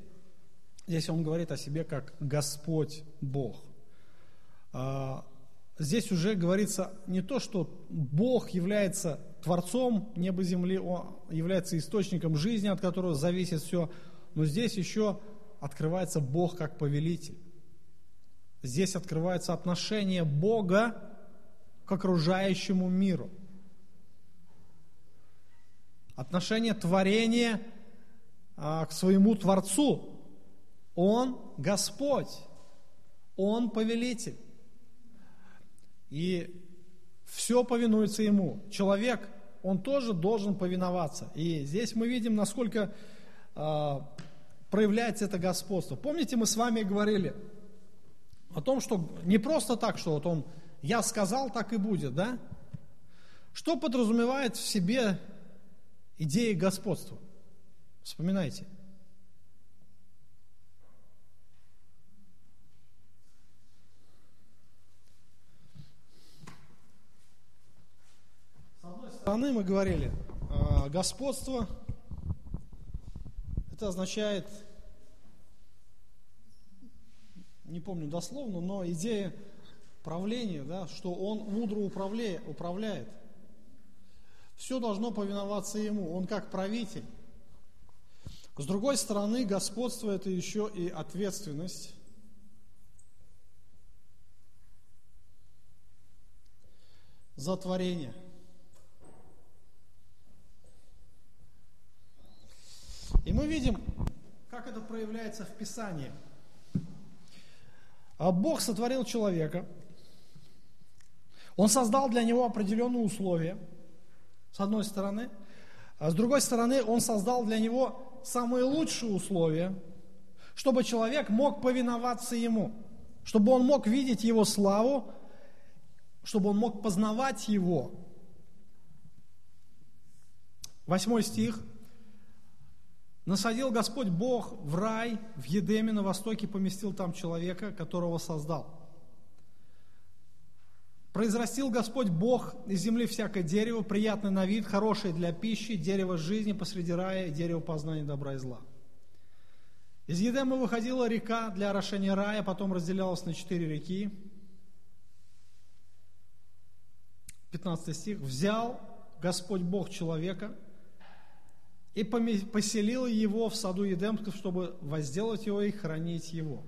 Здесь он говорит о себе как Господь Бог. А, здесь уже говорится не то, что Бог является Творцом неба и земли, Он является источником жизни, от которого зависит все, но здесь еще открывается Бог как повелитель. Здесь открывается отношение Бога к окружающему миру. Отношение творения а, к своему Творцу. Он Господь, Он повелитель. И все повинуется Ему. Человек, он тоже должен повиноваться. И здесь мы видим, насколько э, проявляется это господство. Помните, мы с вами говорили о том, что не просто так, что вот он, я сказал, так и будет, да? Что подразумевает в себе идея господства? Вспоминайте. Стороны мы говорили, а, господство, это означает, не помню дословно, но идея правления, да, что он мудро управляет, управляет. Все должно повиноваться ему, он как правитель. С другой стороны, господство это еще и ответственность. за творение – И мы видим, как это проявляется в Писании. А Бог сотворил человека, Он создал для него определенные условия, с одной стороны, а с другой стороны, Он создал для него самые лучшие условия, чтобы человек мог повиноваться Ему, чтобы он мог видеть Его славу, чтобы он мог познавать Его. Восьмой стих – Насадил Господь Бог в рай, в Едеме на востоке, поместил там человека, которого создал. Произрастил Господь Бог из земли всякое дерево, приятное на вид, хорошее для пищи, дерево жизни посреди рая, дерево познания добра и зла. Из Едема выходила река для орошения рая, потом разделялась на четыре реки. 15 стих. «Взял Господь Бог человека, и поселил его в саду Едемском, чтобы возделать его и хранить его.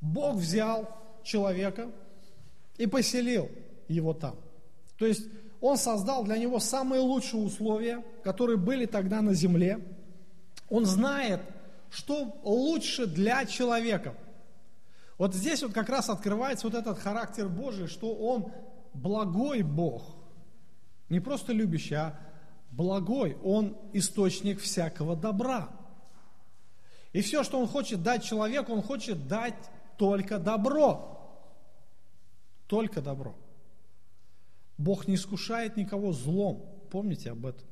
Бог взял человека и поселил его там. То есть он создал для него самые лучшие условия, которые были тогда на земле. Он знает, что лучше для человека. Вот здесь вот как раз открывается вот этот характер Божий, что он благой Бог. Не просто любящий, а благой, Он источник всякого добра. И все, что Он хочет дать человеку, Он хочет дать только добро. Только добро. Бог не искушает никого злом. Помните об этом.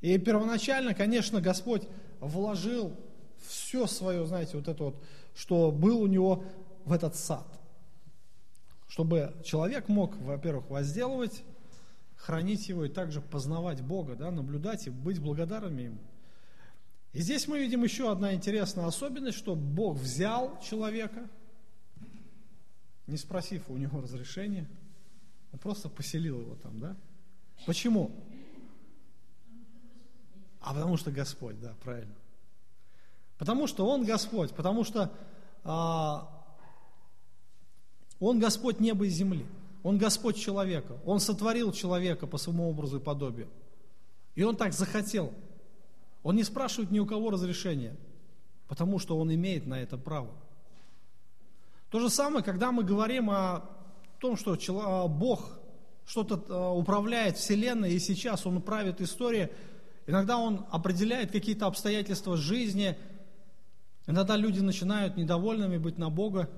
И первоначально, конечно, Господь вложил все свое, знаете, вот это вот, что был у него в этот сад. Чтобы человек мог, во-первых, возделывать хранить его и также познавать Бога, да, наблюдать и быть благодарными Ему. И здесь мы видим еще одна интересная особенность, что Бог взял человека, не спросив у него разрешения, он просто поселил его там, да? Почему? А потому что Господь, да, правильно. Потому что Он Господь, потому что а, Он Господь неба и земли. Он Господь человека. Он сотворил человека по своему образу и подобию. И Он так захотел. Он не спрашивает ни у кого разрешения, потому что Он имеет на это право. То же самое, когда мы говорим о том, что а, Бог что-то а, управляет Вселенной, и сейчас Он правит историей, иногда Он определяет какие-то обстоятельства жизни, иногда люди начинают недовольными быть на Бога,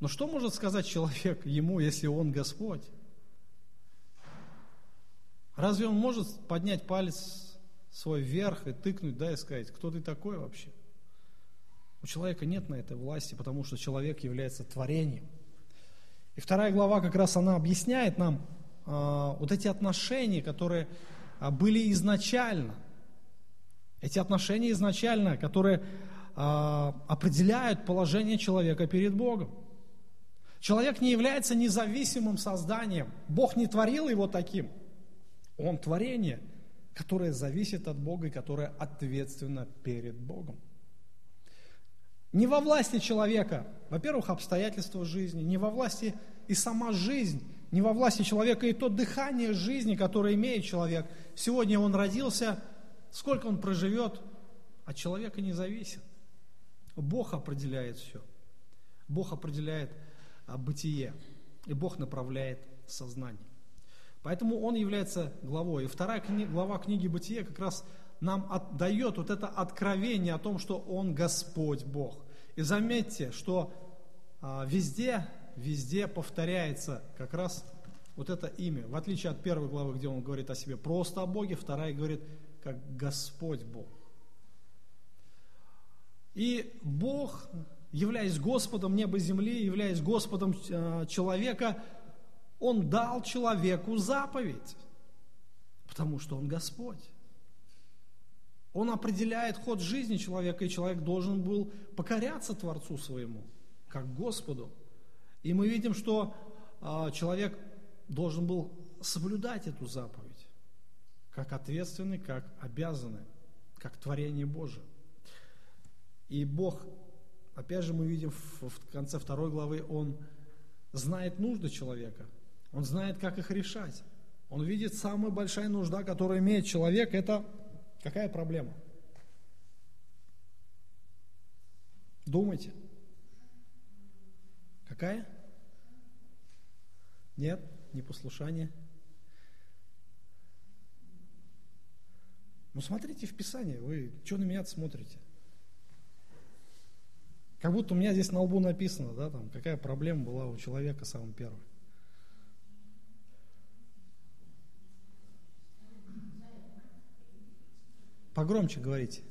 но что может сказать человек ему, если он Господь? Разве он может поднять палец свой верх и тыкнуть, да, и сказать, кто ты такой вообще? У человека нет на этой власти, потому что человек является творением. И вторая глава как раз она объясняет нам а, вот эти отношения, которые а, были изначально. Эти отношения изначально, которые а, определяют положение человека перед Богом. Человек не является независимым созданием. Бог не творил его таким. Он творение, которое зависит от Бога и которое ответственно перед Богом. Не во власти человека, во-первых, обстоятельства жизни, не во власти и сама жизнь, не во власти человека и то дыхание жизни, которое имеет человек. Сегодня он родился, сколько он проживет, от человека не зависит. Бог определяет все. Бог определяет бытие, и Бог направляет сознание. Поэтому он является главой. И вторая кни, глава книги Бытия как раз нам отдает вот это откровение о том, что Он Господь Бог. И заметьте, что а, везде, везде повторяется как раз вот это имя. В отличие от первой главы, где он говорит о себе просто о Боге, вторая говорит как Господь Бог. И Бог, являясь Господом неба и земли, являясь Господом э, человека, Он дал человеку заповедь, потому что Он Господь. Он определяет ход жизни человека, и человек должен был покоряться Творцу своему, как Господу. И мы видим, что э, человек должен был соблюдать эту заповедь, как ответственный, как обязанный, как творение Божие. И Бог, опять же мы видим в конце второй главы, Он знает нужды человека, Он знает, как их решать. Он видит самая большая нужда, которую имеет человек, это какая проблема? Думайте. Какая? Нет, непослушание. Ну смотрите в Писание, вы что на меня смотрите? Как будто у меня здесь на лбу написано, да, там, какая проблема была у человека самым первым. Погромче говорите.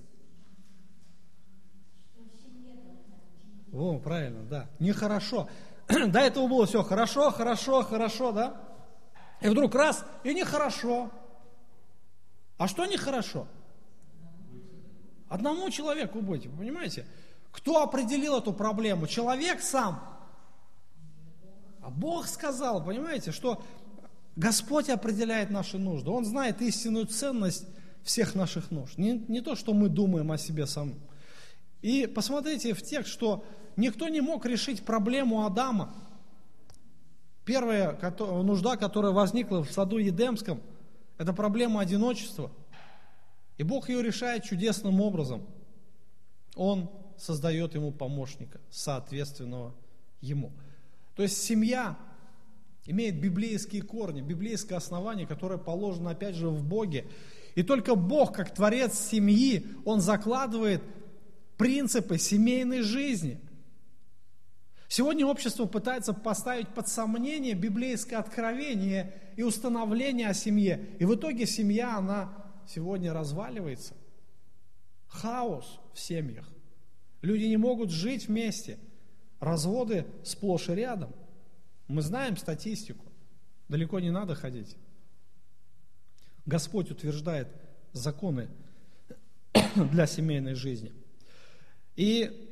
О, правильно, да. Нехорошо. [clears throat] До этого было все хорошо, хорошо, хорошо, да? И вдруг раз, и нехорошо. А что нехорошо? Одному человеку быть, понимаете? Кто определил эту проблему? Человек сам. А Бог сказал, понимаете, что Господь определяет наши нужды. Он знает истинную ценность всех наших нужд. Не, не то, что мы думаем о себе самом. И посмотрите в текст, что никто не мог решить проблему Адама. Первая нужда, которая возникла в саду Едемском, это проблема одиночества. И Бог ее решает чудесным образом. Он создает ему помощника, соответственного ему. То есть семья имеет библейские корни, библейское основание, которое положено опять же в Боге. И только Бог, как творец семьи, Он закладывает принципы семейной жизни. Сегодня общество пытается поставить под сомнение библейское откровение и установление о семье. И в итоге семья, она сегодня разваливается. Хаос в семьях. Люди не могут жить вместе. Разводы сплошь и рядом. Мы знаем статистику. Далеко не надо ходить. Господь утверждает законы [coughs] для семейной жизни. И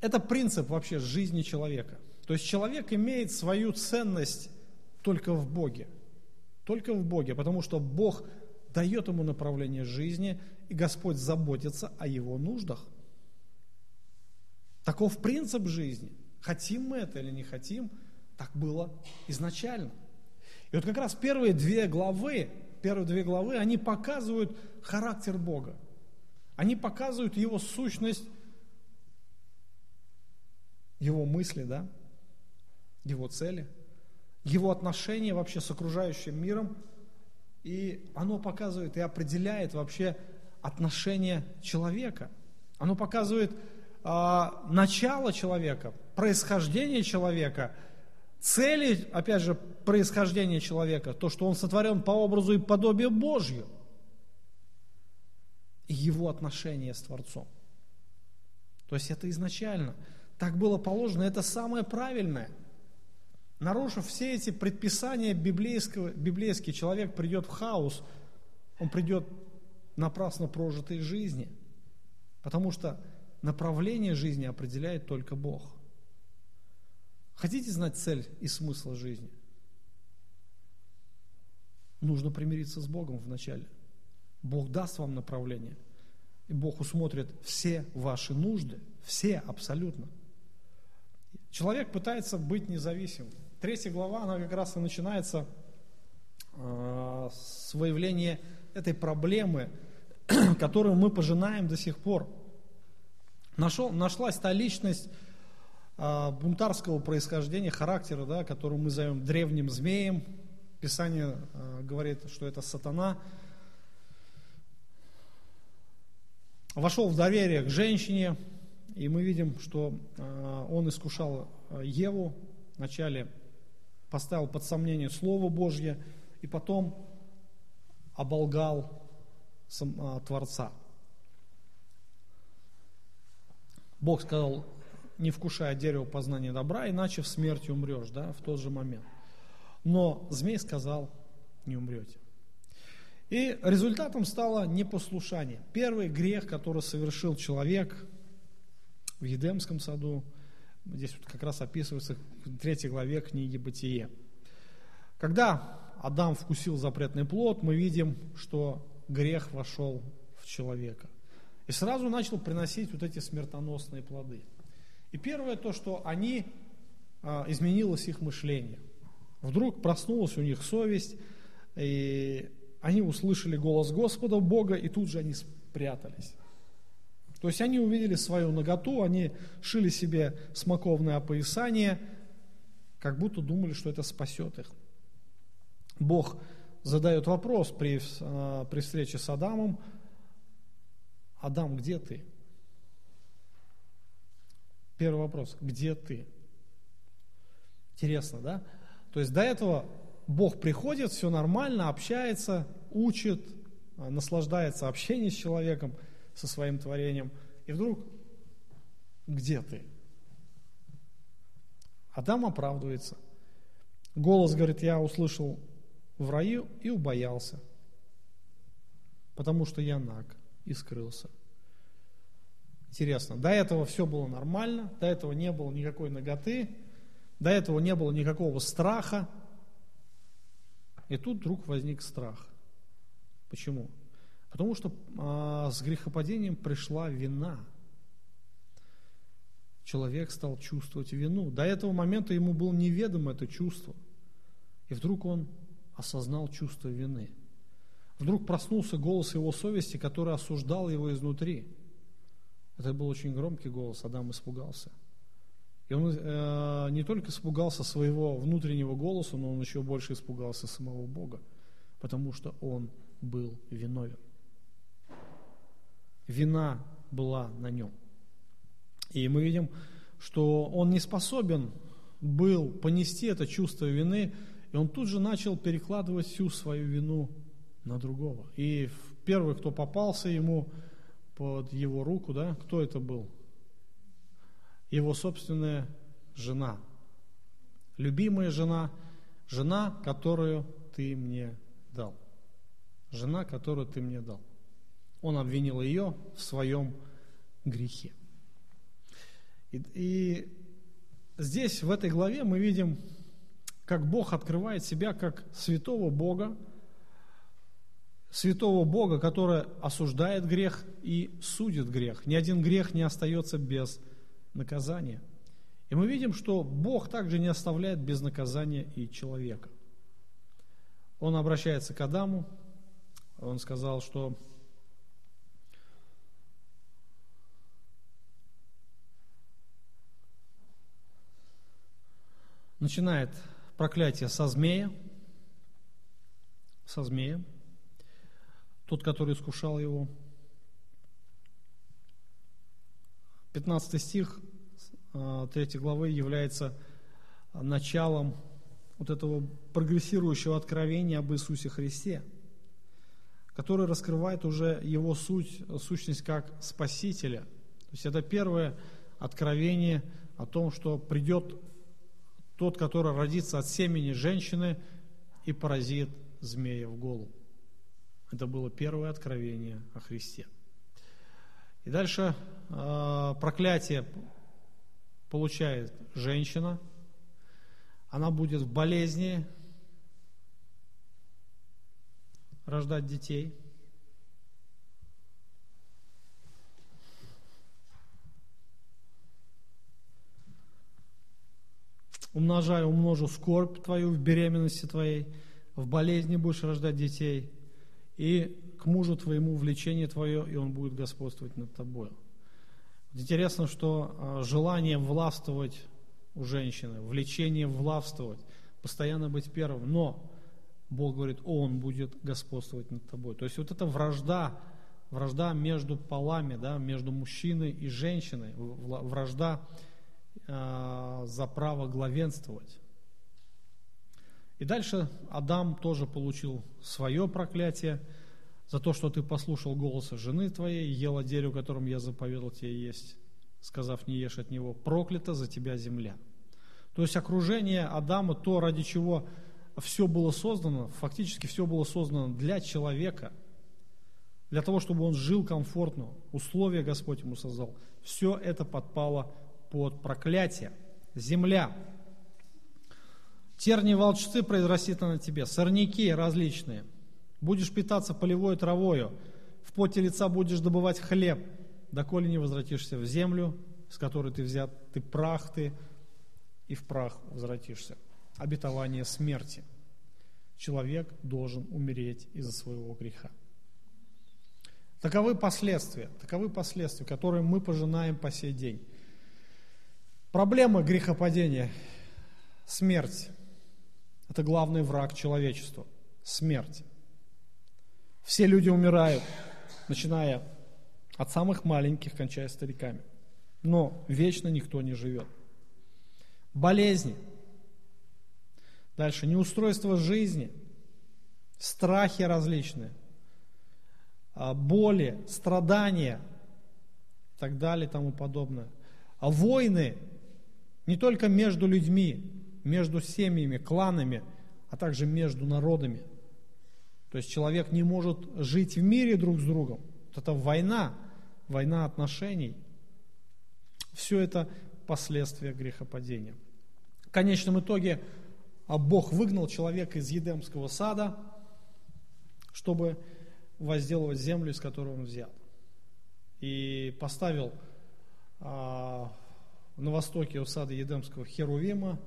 это принцип вообще жизни человека. То есть человек имеет свою ценность только в Боге. Только в Боге, потому что Бог дает ему направление жизни, и Господь заботится о его нуждах. Таков принцип жизни. Хотим мы это или не хотим, так было изначально. И вот как раз первые две главы, первые две главы, они показывают характер Бога. Они показывают Его сущность, Его мысли, да, Его цели, Его отношения вообще с окружающим миром. И оно показывает и определяет вообще отношение человека. Оно показывает начало человека, происхождение человека, цели, опять же, происхождения человека, то, что он сотворен по образу и подобию Божью. его отношения с Творцом. То есть это изначально. Так было положено, это самое правильное. Нарушив все эти предписания библейского, библейский человек придет в хаос, он придет напрасно прожитой жизни. Потому что направление жизни определяет только Бог. Хотите знать цель и смысл жизни? Нужно примириться с Богом вначале. Бог даст вам направление. И Бог усмотрит все ваши нужды, все абсолютно. Человек пытается быть независимым. Третья глава, она как раз и начинается э, с выявления этой проблемы, [clears throat] которую мы пожинаем до сих пор. Нашел, нашлась та личность э, бунтарского происхождения, характера, да, которую мы зовем древним змеем. Писание э, говорит, что это сатана. Вошел в доверие к женщине, и мы видим, что э, он искушал Еву, вначале поставил под сомнение Слово Божье, и потом оболгал сам, а, Творца. Бог сказал, не вкушая дерево познания добра, иначе в смерти умрешь, да, в тот же момент. Но змей сказал, не умрете. И результатом стало непослушание. Первый грех, который совершил человек в Едемском саду, здесь вот как раз описывается в третьей главе книги «Бытие». Когда Адам вкусил запретный плод, мы видим, что грех вошел в человека. И сразу начал приносить вот эти смертоносные плоды. И первое то, что они, а, изменилось их мышление. Вдруг проснулась у них совесть, и они услышали голос Господа Бога, и тут же они спрятались. То есть они увидели свою наготу, они шили себе смоковное опоясание, как будто думали, что это спасет их. Бог задает вопрос при, а, при встрече с Адамом, Адам, где ты? Первый вопрос, где ты? Интересно, да? То есть до этого Бог приходит, все нормально, общается, учит, а, наслаждается общением с человеком, со своим творением. И вдруг, где ты? Адам оправдывается. Голос говорит, я услышал в раю и убоялся, потому что я наг и скрылся. Интересно, до этого все было нормально, до этого не было никакой ноготы, до этого не было никакого страха, и тут вдруг возник страх. Почему? Потому что а, с грехопадением пришла вина. Человек стал чувствовать вину. До этого момента ему было неведомо это чувство. И вдруг он осознал чувство вины. Вдруг проснулся голос его совести, который осуждал его изнутри. Это был очень громкий голос, Адам испугался. И он э, не только испугался своего внутреннего голоса, но он еще больше испугался самого Бога, потому что он был виновен. Вина была на нем. И мы видим, что он не способен был понести это чувство вины, и он тут же начал перекладывать всю свою вину на другого. И первый, кто попался ему под его руку, да, кто это был? Его собственная жена. Любимая жена, жена, которую ты мне дал. Жена, которую ты мне дал. Он обвинил ее в своем грехе. И, и здесь, в этой главе, мы видим как Бог открывает себя как святого Бога, святого Бога, который осуждает грех и судит грех. Ни один грех не остается без наказания. И мы видим, что Бог также не оставляет без наказания и человека. Он обращается к Адаму, он сказал, что начинает проклятие со змея, со змея, тот, который искушал его. 15 стих 3 а, главы является началом вот этого прогрессирующего откровения об Иисусе Христе, который раскрывает уже его суть, сущность как Спасителя. То есть это первое откровение о том, что придет тот, который родится от семени женщины и поразит змея в голову. Это было первое откровение о Христе. И дальше э, проклятие получает женщина. Она будет в болезни рождать детей. Умножаю, умножу скорбь твою в беременности твоей, в болезни будешь рождать детей, и к мужу твоему влечение твое, и он будет господствовать над тобой. Интересно, что а, желание властвовать у женщины, влечение властвовать, постоянно быть первым, но Бог говорит, Он будет господствовать над тобой. То есть вот эта вражда, вражда между полами, да, между мужчиной и женщиной, вражда э, за право главенствовать. И дальше Адам тоже получил свое проклятие за то, что ты послушал голоса жены твоей, ел от дерева, которым я заповедал тебе есть, сказав, не ешь от него, проклята за тебя земля. То есть окружение Адама, то, ради чего все было создано, фактически все было создано для человека, для того, чтобы он жил комфортно, условия Господь ему создал. Все это подпало под проклятие. Земля. Терни волчцы произрастит на тебе, сорняки различные. Будешь питаться полевой травою, в поте лица будешь добывать хлеб, доколе не возвратишься в землю, с которой ты взят, ты прах ты, и в прах возвратишься обетование смерти. Человек должен умереть из-за своего греха. Таковы последствия, таковы последствия, которые мы пожинаем по сей день. Проблема грехопадения – смерть. Это главный враг человечества – смерть. Все люди умирают, начиная от самых маленьких, кончая стариками. Но вечно никто не живет. Болезни – Дальше, неустройство жизни, страхи различные, а, боли, страдания и так далее и тому подобное. А войны не только между людьми, между семьями, кланами, а также между народами. То есть человек не может жить в мире друг с другом. Вот это война, война отношений. Все это последствия грехопадения. В конечном итоге а Бог выгнал человека из Едемского сада, чтобы возделывать землю, из которой он взят. И поставил а, на востоке у сада Едемского Херувима,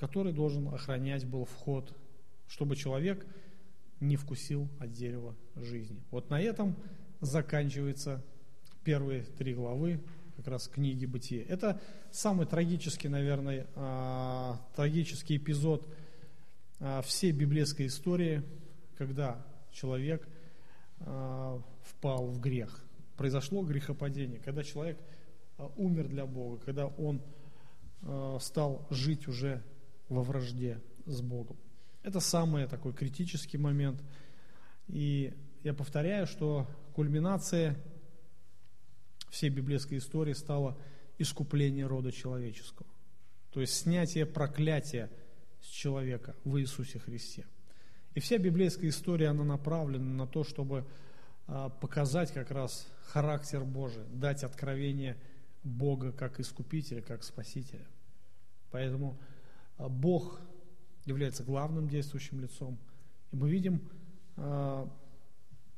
который должен охранять был вход, чтобы человек не вкусил от дерева жизни. Вот на этом заканчиваются первые три главы как раз книги Бытия. Это самый трагический, наверное, а, трагический эпизод а, всей библейской истории, когда человек а, впал в грех. Произошло грехопадение, когда человек умер для Бога, когда он стал жить уже во вражде с Богом. Это самый такой критический момент. И я повторяю, что кульминация всей библейской истории стало искупление рода человеческого. То есть снятие проклятия с человека в Иисусе Христе. И вся библейская история, она направлена на то, чтобы а, показать как раз характер Божий, дать откровение Бога как искупителя, как спасителя. Поэтому Бог является главным действующим лицом. И мы видим, а,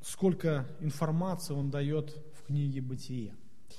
сколько информации Он дает в книге «Бытие».